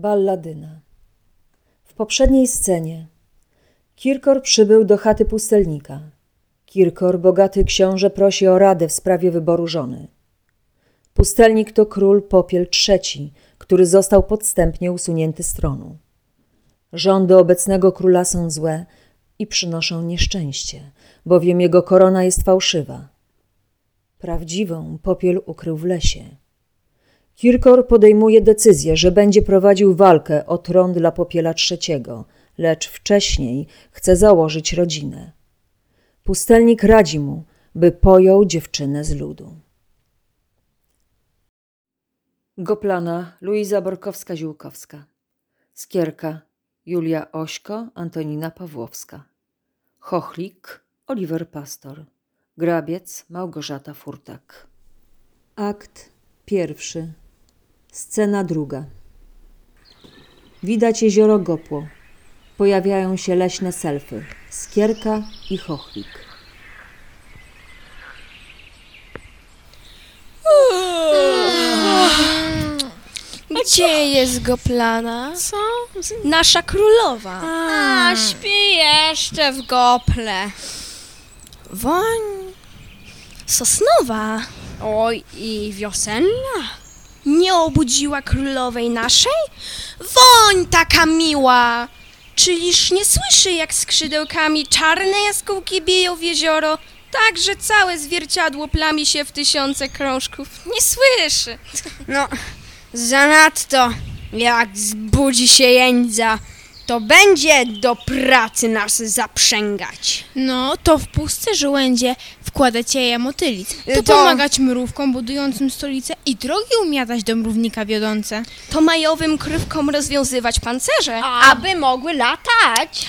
Balladyna. W poprzedniej scenie Kirkor przybył do chaty pustelnika. Kirkor, bogaty książę, prosi o radę w sprawie wyboru żony. Pustelnik to król Popiel III, który został podstępnie usunięty z tronu. Rządy obecnego króla są złe i przynoszą nieszczęście, bowiem jego korona jest fałszywa. Prawdziwą Popiel ukrył w lesie. Kirkor podejmuje decyzję, że będzie prowadził walkę o tron dla Popiela III, lecz wcześniej chce założyć rodzinę. Pustelnik radzi mu, by pojął dziewczynę z ludu. Goplana Luiza Borkowska-Ziółkowska Skierka Julia Ośko, Antonina Pawłowska. Chochlik Oliver Pastor. Grabiec Małgorzata Furtak. Akt pierwszy Scena druga Widać jezioro Gopło. Pojawiają się leśne selfy. Skierka i Chochlik. Gdzie jest Goplana? Co? Nasza królowa. A, śpi jeszcze w gople. Woń sosnowa Oj, i wiosenna? Nie obudziła królowej naszej? Woń taka miła! Czyliż nie słyszy, jak skrzydełkami czarne jaskółki biją w jezioro, tak, że całe zwierciadło plami się w tysiące krążków? Nie słyszy! No, zanadto, jak zbudzi się jędza, to będzie do pracy nas zaprzęgać. No, to w puste żołędzie wkładać jaja motylic. To, To- pomagać mrówkom budującym stolicę i drogi umiatać do mrównika wiodące. To majowym krywkom rozwiązywać pancerze, Aby mogły latać.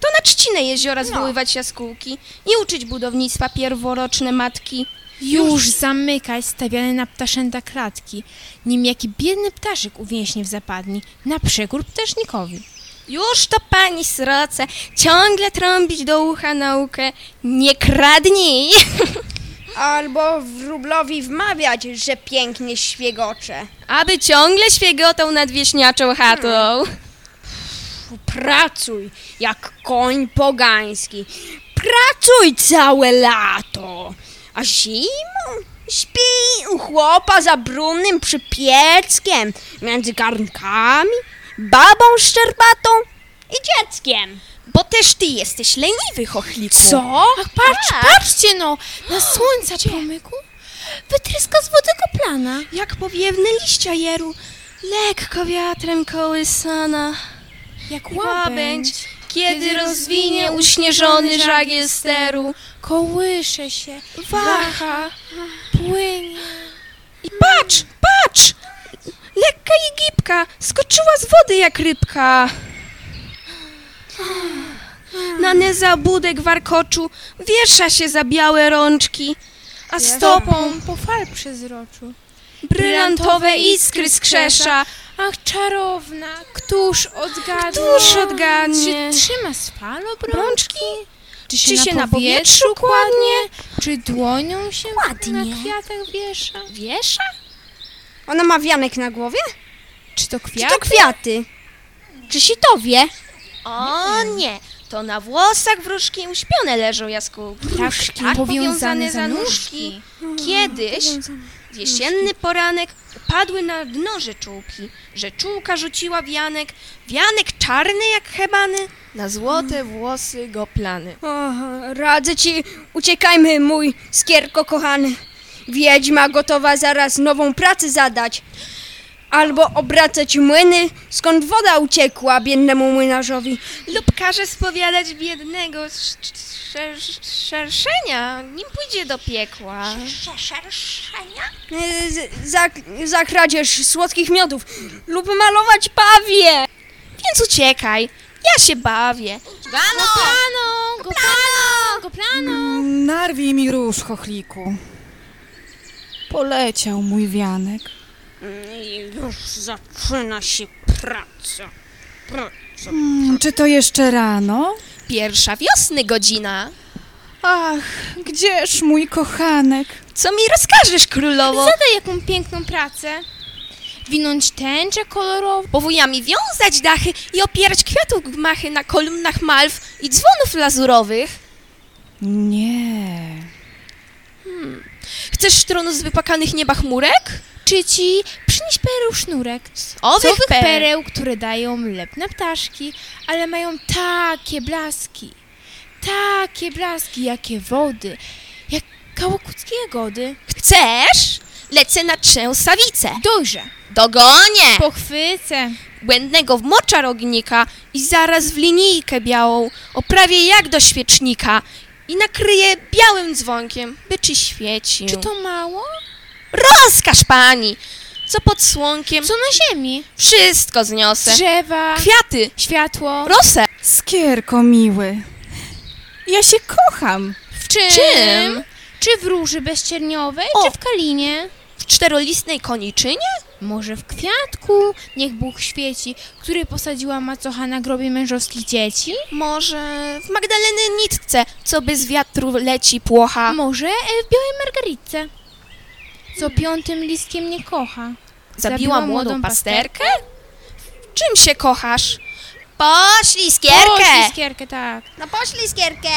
to na trzcinę jeziora zwoływać jaskółki i uczyć budownictwa pierworoczne matki. Już zamykać stawiane na ptaszęta kratki, nim jaki biedny ptaszek uwięśnie w zapadni, na przekór ptasznikowi. Już to pani sroce, ciągle trąbić do ucha naukę, nie kradnij! Albo wróblowi wmawiać, że pięknie świegocze. Aby ciągle świegotał nad wieśniaczą chatą. Pracuj jak koń pogański. Pracuj całe lato. A zimą śpi u chłopa za brunnym przypieckiem między garnkami, babą szczerbatą i dzieckiem. Bo też ty jesteś leniwy, chochliku. Co? Ach, patrz, patrzcie no, na słońca promyku. Wytryska z wody plana. Jak powiewne liścia jeru, lekko wiatrem kołysana. Jak Łabędź, kiedy rozwinie uśnieżony żagiel steru. Kołysze się, waha, płynie. I patrz, patrz! Lekka i gibka, skoczyła z wody jak rybka. Na nezabudek warkoczu wiesza się za białe rączki, a stopą po fal przezroczu. brylantowe iskry skrzesza. Ach, czarowna, któż odgadnie? Któż odgadnie? Czy trzyma z fal obrączki? Brączki? Czy się, Czy na, się na powietrzu powietrzu kładnie? Czy dłonią się Ładnie. na kwiatach wiesza? Wiesza? Ona ma wianek na głowie? Czy to Czy kwiat? to kwiaty? Czy sitowie? O nie, to na włosach wróżki uśpione leżą jaskółki. Ptaszki tak powiązane powiązane za za nóżki. Kiedyś, w jesienny poranek, upadły na dno rzeczułki. Rzeczułka rzuciła wianek, wianek czarny jak hebany, na złote włosy go plany. O, radzę ci, uciekajmy, mój skierko kochany. Wiedźma gotowa zaraz nową pracę zadać. Albo obracać młyny, skąd woda uciekła biednemu młynarzowi. Lub każe spowiadać biednego sz- sz- szerszenia, nim pójdzie do piekła. Y, z- Za, za kradzież słodkich miodów. Lub malować pawie. Więc uciekaj, ja się bawię. Goplano, goplano, goplano. Narwij mi róż, chochliku. Poleciał mój wianek. I już zaczyna się praca. Praca. Mm, czy to jeszcze rano? Pierwsza wiosny godzina. Ach, gdzież mój kochanek? Co mi rozkażesz, królowo? Zadaj jaką piękną pracę. Winąć tęczę kolorową? Powojami wiązać dachy i opierać kwiatów gmachy na kolumnach malw i dzwonów lazurowych. Nie. Chcesz tronu z wypakanych nieba chmurek? Czy ci przynieść pereł sznurek? Owych Owych pereł. pereł, które dają lepne ptaszki, ale mają takie blaski. Takie blaski, jakie wody. Jak kałokuckie jagody. Chcesz? Lecę na trzęsawicę. Dojrze. Dogonię! Pochwycę. błędnego w moczarognika i zaraz w linijkę białą oprawię jak do świecznika i nakryję białym dzwonkiem, by ci świecił. Czy to mało? Rozkaż pani! Co pod słonkiem? Co na ziemi? Wszystko zniosę. Drzewa, Kwiaty, światło. rosę. Skierko miły. Ja się kocham. W czym? czym? Czy w róży bezcierniowej, O! czy w kalinie? Czterolistnej koniczynie? Może w kwiatku niech Bóg świeci, który posadziła macocha na grobie mężowskich dzieci? Może w Magdaleny nitce, co bez wiatru leci płocha. Może e, w białej margaritce, co piątym listkiem nie kocha. Zabiła młodą pasterkę? W czym się kochasz? Poszli skierkę! Tak. No poszli skierkę.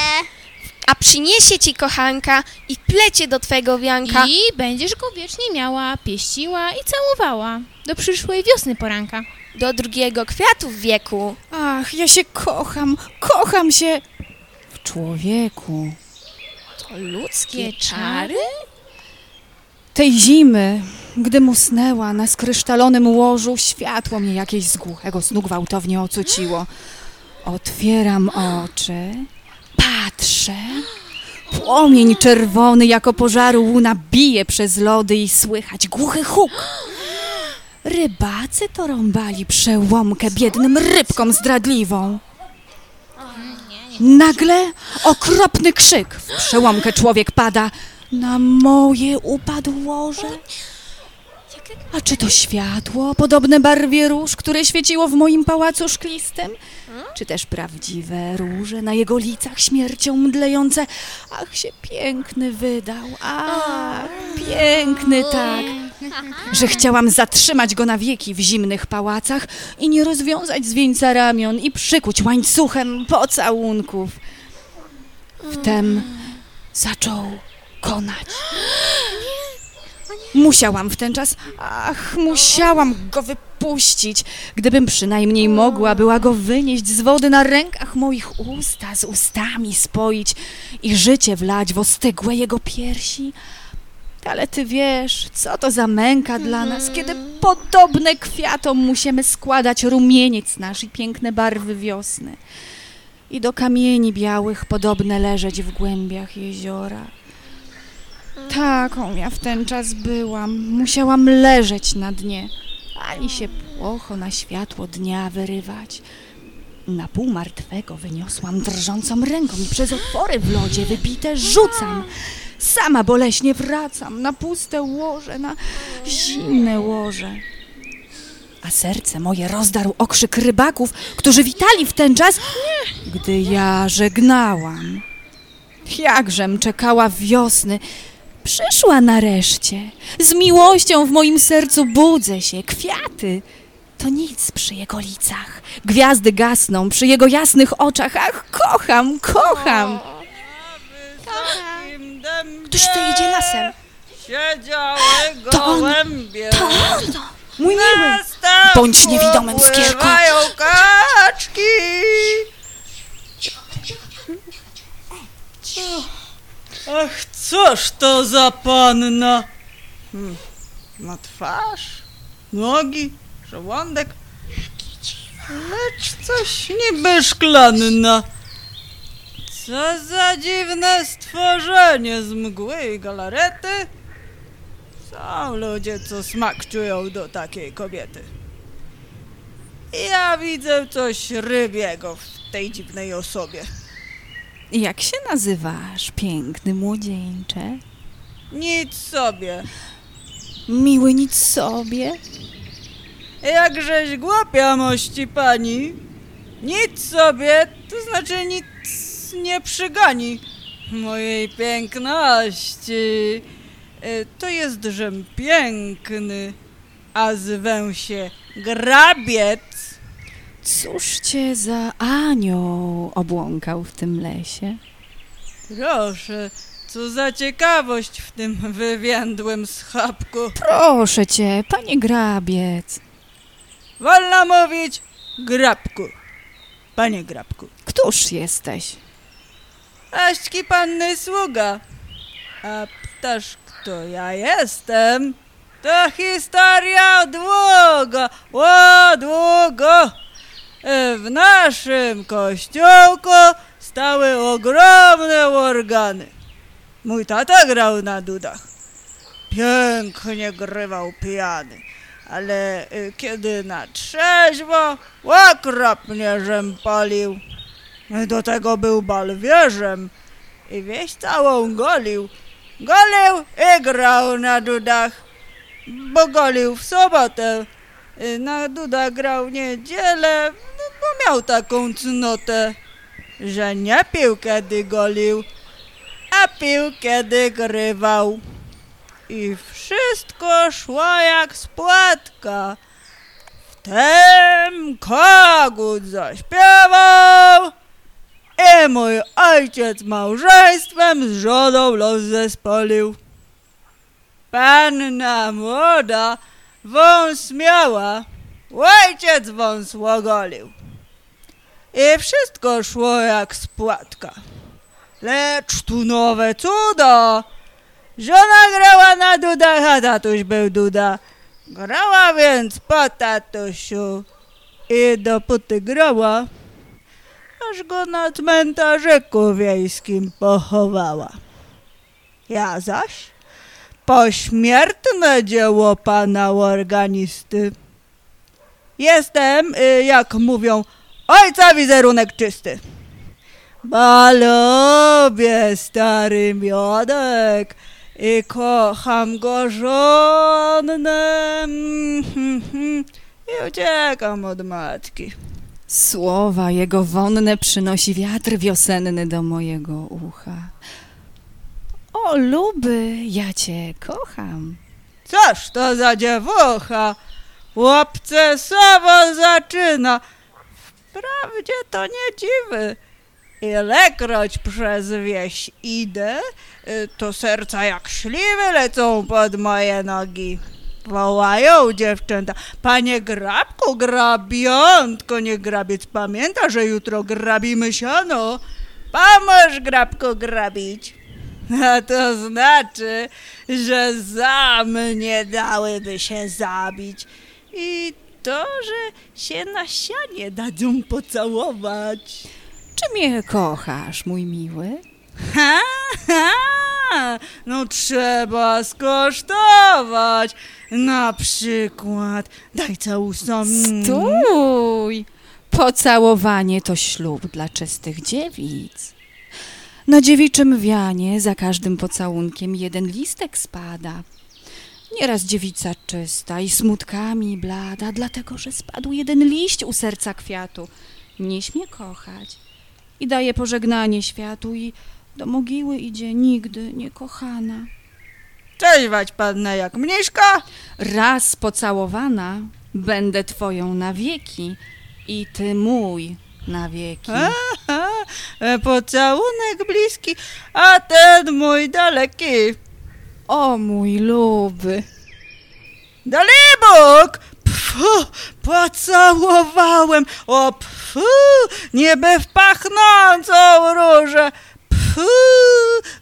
A przyniesie ci kochanka i plecie do twego wianka. I będziesz go wiecznie miała, pieściła i całowała. Do przyszłej wiosny poranka. Do drugiego kwiatu w wieku. Ach, ja się kocham. Kocham się w człowieku. To ludzkie czary? Tej zimy, gdym usnęła na skrysztalonym łożu, światło mnie jakieś z głuchego snu gwałtownie ocuciło. Otwieram oczy, patrzę. Płomień czerwony jako pożaru łuna bije przez lody i słychać głuchy huk. Rybacy to rąbali przełomkę biednym rybkom zdradliwą. Nagle okropny krzyk. W przełomkę człowiek pada. Na moje upadł łoże. A czy to światło, podobne barwie róż, które świeciło w moim pałacu szklistym? Czy też prawdziwe róże na jego licach śmiercią mdlejące? Ach, się piękny wydał, ach, piękny tak, że chciałam zatrzymać go na wieki w zimnych pałacach i nie rozwiązać z wieńca ramion i przykuć łańcuchem pocałunków. Wtem zaczął konać. Musiałam w ten czas, ach, musiałam go wypuścić. Gdybym przynajmniej mogła była go wynieść z wody na rękach moich usta, z ustami spoić i życie wlać w ostygłe jego piersi. Ale ty wiesz, co to za męka dla nas, kiedy podobne kwiatom musimy składać rumieniec nasz i piękne barwy wiosny. I do kamieni białych podobne leżeć w głębiach jeziora. Taką ja w ten czas byłam. Musiałam leżeć na dnie, ani się płocho na światło dnia wyrywać. Na pół martwego wyniosłam drżącą ręką i przez otwory w lodzie wybite rzucam. Sama boleśnie wracam na puste łoże, na zimne łoże. A serce moje rozdarł okrzyk rybaków, którzy witali w ten czas, gdy ja żegnałam. Jakżem czekała wiosny, Przyszła nareszcie. Z miłością w moim sercu budzę się. Kwiaty to nic przy jego licach. Gwiazdy gasną przy jego jasnych oczach. Ach, kocham, kocham. Ktoś tutaj jedzie lasem. Siedziały To on, gołębie. To on, mój miły. Bądź niewidomym, Skierko. pływają kaczki. Ach, cóż to za panna? Hmm, Ma twarz, nogi, żołądek, lecz coś niby szklanna. Co za dziwne stworzenie z mgły i galarety. Są ludzie, co smak czują do takiej kobiety. Ja widzę coś rybiego w tej dziwnej osobie. Jak się nazywasz, piękny młodzieńcze? Nic sobie. Miły nic sobie. Jakżeś głupia, mości pani. Nic sobie, to znaczy nic nie przygani mojej piękności. E, To jest żem piękny, a zwę się Grabiec. Cóż cię za anioł obłąkał w tym lesie? Proszę, co za ciekawość w tym wywiędłym schabku. Proszę cię, panie grabiec. Wolno mówić Grabku. Panie Grabku. Któż jesteś? Aśćki panny sługa. A ptasz, kto ja jestem? To historia długo, o długo. W naszym kościółku stały ogromne organy. Mój tata grał na dudach. Pięknie grywał pijany. Ale y, kiedy na trzeźwo, okropnie żem palił. Do tego był balwierzem i wieś całą golił. Golił i grał na dudach, bo golił w sobotę. Y, Na dudach grał niedzielę, no, bo miał taką cnotę, że nie pił kiedy golił, a pił kiedy grywał. I wszystko szło jak z płatka. Wtem kogut zaśpiewał i mój ojciec małżeństwem z żoną los zespolił. Panna młoda wąs miała, ojciec wąs ogolił. I wszystko szło jak z płatka. Lecz tu nowe cudo! Żona grała na dudach, a tatuś był duda. Grała więc po tatusiu i dopóty grała, aż go na cmentarzyku wiejskim pochowała. Ja zaś pośmiertne dzieło pana organisty. Jestem, y, jak mówią, ojca wizerunek czysty. Bo lubię stary miodek i kocham go żonę i uciekam od matki. Słowa jego wonne przynosi wiatr wiosenny do mojego ucha. Luby, ja cię kocham. Coż to za dziewucha? Łapce słowo zaczyna. Wprawdzie to nie dziwy. Ilekroć przez wieś idę, y, to serca jak śliwy lecą pod moje nogi. Wołają dziewczęta, panie grabku, grabiątko, nie grabiec pamięta, że jutro grabimy siano. Pomóż grabku grabić. A to znaczy, że za mnie dałyby się zabić. I to, że się na sianie dadzą pocałować. Czy mnie kochasz, mój miły? Ha, ha, no trzeba skosztować. Na przykład, daj całusom. Stój! Pocałowanie to ślub dla czystych dziewic. Na dziewiczym wianie za każdym pocałunkiem jeden listek spada. Nieraz dziewica czysta i smutkami blada, dlatego że spadł jeden liść u serca kwiatu. Nie śmie kochać i daje pożegnanie światu i do mogiły idzie nigdy niekochana. Cześć wać panna jak mniszka. Raz pocałowana będę twoją na wieki i ty mój na wieki. Aha, e, pocałunek bliski, a ten mój daleki. O mój luby! Dalibóg! Pfu, pocałowałem! O pfu, niby w pachnącą różę! Pfu,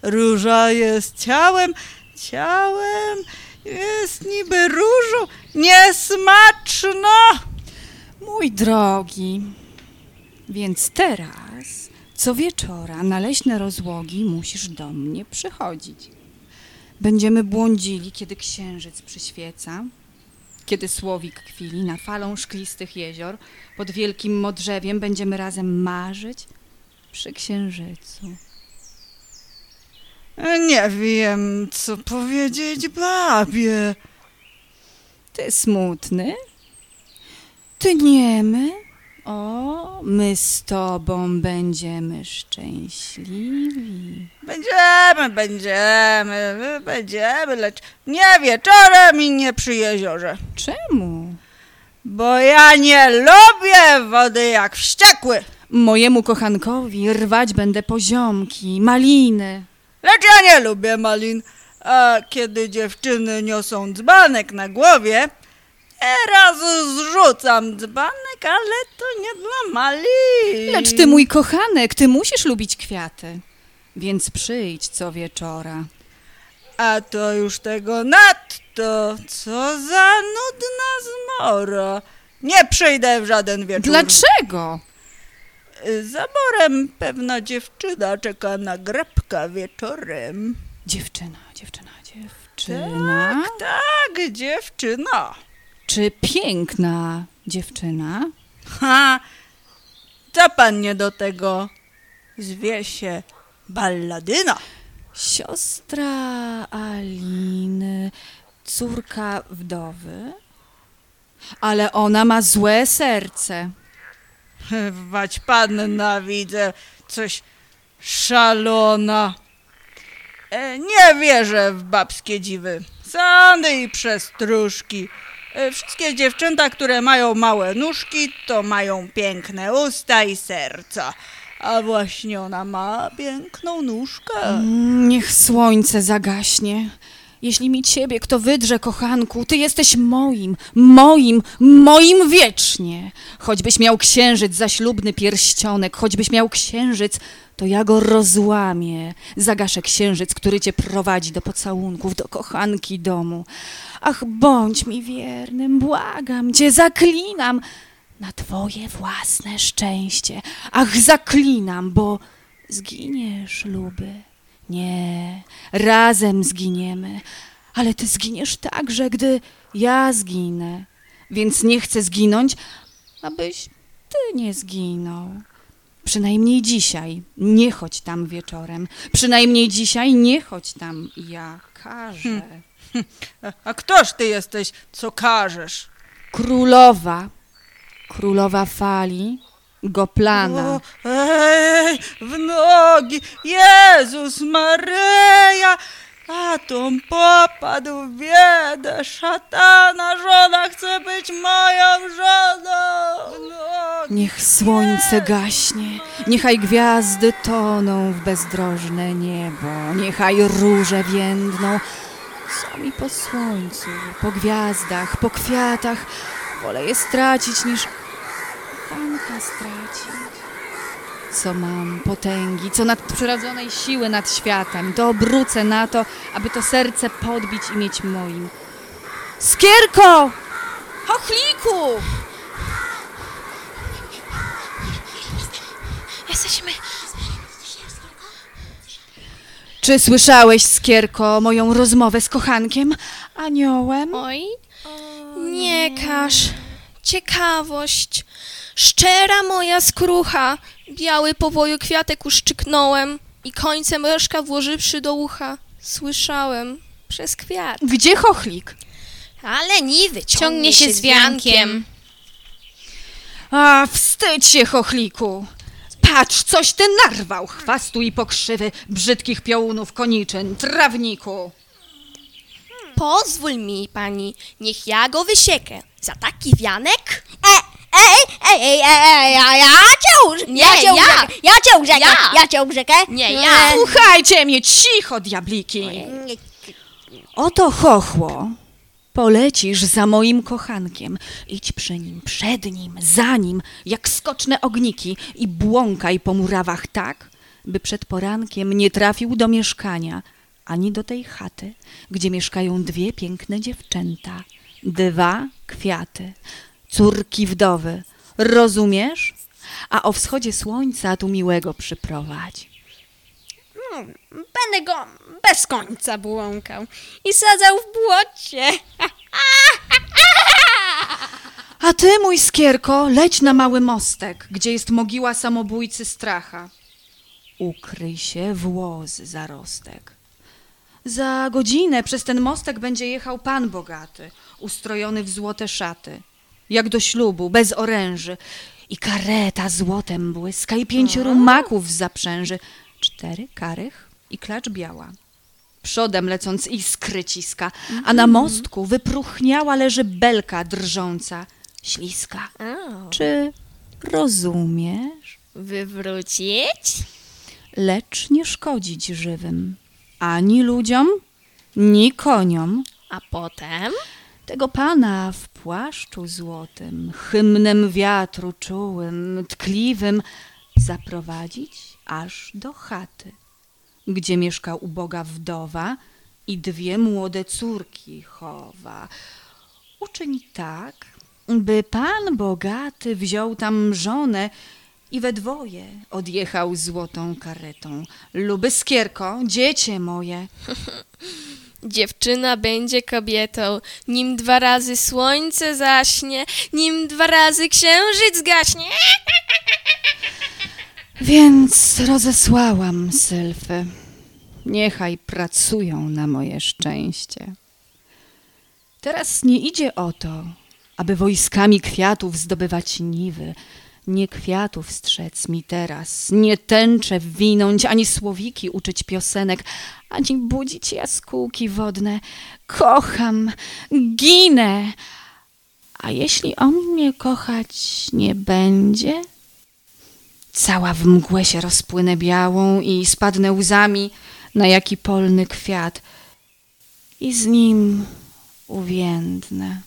róża jest ciałem, ciałem jest niby różą, niesmaczna! Mój drogi, więc teraz co wieczora na leśne rozłogi musisz do mnie przychodzić. Będziemy błądzili, kiedy księżyc przyświeca, kiedy słowik kwili na falą szklistych jezior, pod wielkim modrzewiem będziemy razem marzyć przy księżycu. Nie wiem, co powiedzieć babie. Ty smutny? Ty niemy? O, my z tobą będziemy szczęśliwi. Będziemy, będziemy, my będziemy, lecz nie wieczorem i nie przy jeziorze. Czemu? Bo ja nie lubię wody jak wściekły. Mojemu kochankowi rwać będę poziomki, maliny. Lecz ja nie lubię malin. A kiedy dziewczyny niosą dzbanek na głowie, nieraz zrzucam dzbanek, ale to nie dla malin. Lecz ty, mój kochanek, ty musisz lubić kwiaty. Więc przyjdź co wieczora. A to już tego nadto. Co za nudna zmora. Nie przyjdę w żaden wieczór. Dlaczego? Zaborem pewna dziewczyna czeka na grabka wieczorem. Dziewczyna, dziewczyna, dziewczyna. Tak, dziewczyna. Czy piękna dziewczyna? Ha! Co pan nie do tego? Zwie się balladyna. Siostra Aliny, córka wdowy. Ale ona ma złe serce. Wać panna widzę, coś szalona. E, Nie wierzę w babskie dziwy. Sany i przestróżki. E, Wszystkie dziewczęta, które mają małe nóżki, to mają piękne usta i serca. A właśnie ona ma piękną nóżkę. Mm, Niech słońce zagaśnie. Jeśli mi ciebie kto wydrze, kochanku, ty jesteś moim, moim, moim wiecznie. Choćbyś miał księżyc za ślubny pierścionek, choćbyś miał księżyc, to ja go rozłamię. Zagaszę księżyc, który cię prowadzi do pocałunków, do kochanki domu. Ach, bądź mi wiernym, błagam cię, zaklinam na twoje własne szczęście. Ach, zaklinam, bo zginiesz, luby. Nie, razem zginiemy, ale ty zginiesz także, gdy ja zginę. Więc nie chcę zginąć, abyś ty nie zginął. Przynajmniej dzisiaj nie chodź tam wieczorem. Przynajmniej dzisiaj nie chodź tam, ja każę. A- A ktoż ty jesteś, co każesz? Królowa, królowa fali, goplana. O, ej, w nogi! Jezus Maryja! A tą popadł w biedę szatana, żona chce być moją żoną! Nogi! Niech słońce gaśnie, niechaj gwiazdy toną w bezdrożne niebo, niechaj róże więdną. Co mi po słońcu, po gwiazdach, po kwiatach, wolę je stracić niż Co mam potęgi, co nadprzyrodzonej siły nad światem, to obrócę na to, aby to serce podbić i mieć moim. Skierko! Chochliku! Jesteśmy. Czy słyszałeś, Skierko, moją rozmowę z kochankiem, aniołem? Oj, nie każ. Ciekawość. Szczera moja skrucha. Biały powoju kwiatek uszczyknąłem i końcem rożka włożywszy do ucha. Słyszałem przez kwiat. Gdzie chochlik? Ale niwy Ciągnie się z wiankiem. A, wstydź się, chochliku! Patrz, coś ty narwał, chwastu i pokrzywy, brzydkich piołunów koniczyn, trawniku! Pozwól mi, pani, niech ja go wysiekę. Za taki wianek? Ej, ej, ej, ej, ja, ja cię urzekł, Nie, ja cię ja. ja cię urzekł, Ja. ja cię urzekł. Nie, ja. Słuchajcie mnie, cicho, diabliki! Oto chochło. Polecisz za moim kochankiem. Idź przy nim, przed nim, za nim, jak skoczne ogniki i błąkaj po murawach tak, by przed porankiem nie trafił do mieszkania, ani do tej chaty, gdzie mieszkają dwie piękne dziewczęta, dwa kwiaty, córki wdowy. Rozumiesz? A o wschodzie słońca tu miłego przyprowadź. Będę go bez końca błąkał i sadzał w błocie. A ty, mój skierko, leć na mały mostek, gdzie jest mogiła samobójcy stracha. Ukryj się w łoz zarostek. Za godzinę przez ten mostek będzie jechał pan bogaty, ustrojony w złote szaty, jak do ślubu, bez oręży. i kareta złotem błyska, i pięcioro maków z zaprzęży, cztery karych i klacz biała. Przodem lecąc iskry ciska, a na mostku wypruchniała leży belka drżąca, śliska. Czy rozumiesz? Wywrócić? Lecz nie szkodzić żywym, ani ludziom, ni koniom. A potem? Tego pana w płaszczu złotym, hymnem wiatru czułym, tkliwym, zaprowadzić aż do chaty, gdzie mieszka uboga wdowa i dwie młode córki chowa. Uczyń tak, by pan bogaty wziął tam żonę i we dwoje odjechał złotą karetą. Lubyskierko, dziecię moje, Dziewczyna będzie kobietą, nim dwa razy słońce zaśnie, nim dwa razy księżyc gaśnie. Więc rozesłałam sylfy. Niechaj pracują na moje szczęście. Teraz nie idzie o to, aby wojskami kwiatów zdobywać niwy. Nie kwiatów strzec mi teraz, nie tęcze winąć, ani słowiki uczyć piosenek, ani budzić jaskółki wodne. Kocham, ginę. A jeśli on mnie kochać nie będzie? Cała w mgłę się rozpłynę białą i spadnę łzami na jaki polny kwiat i z nim uwiędnę.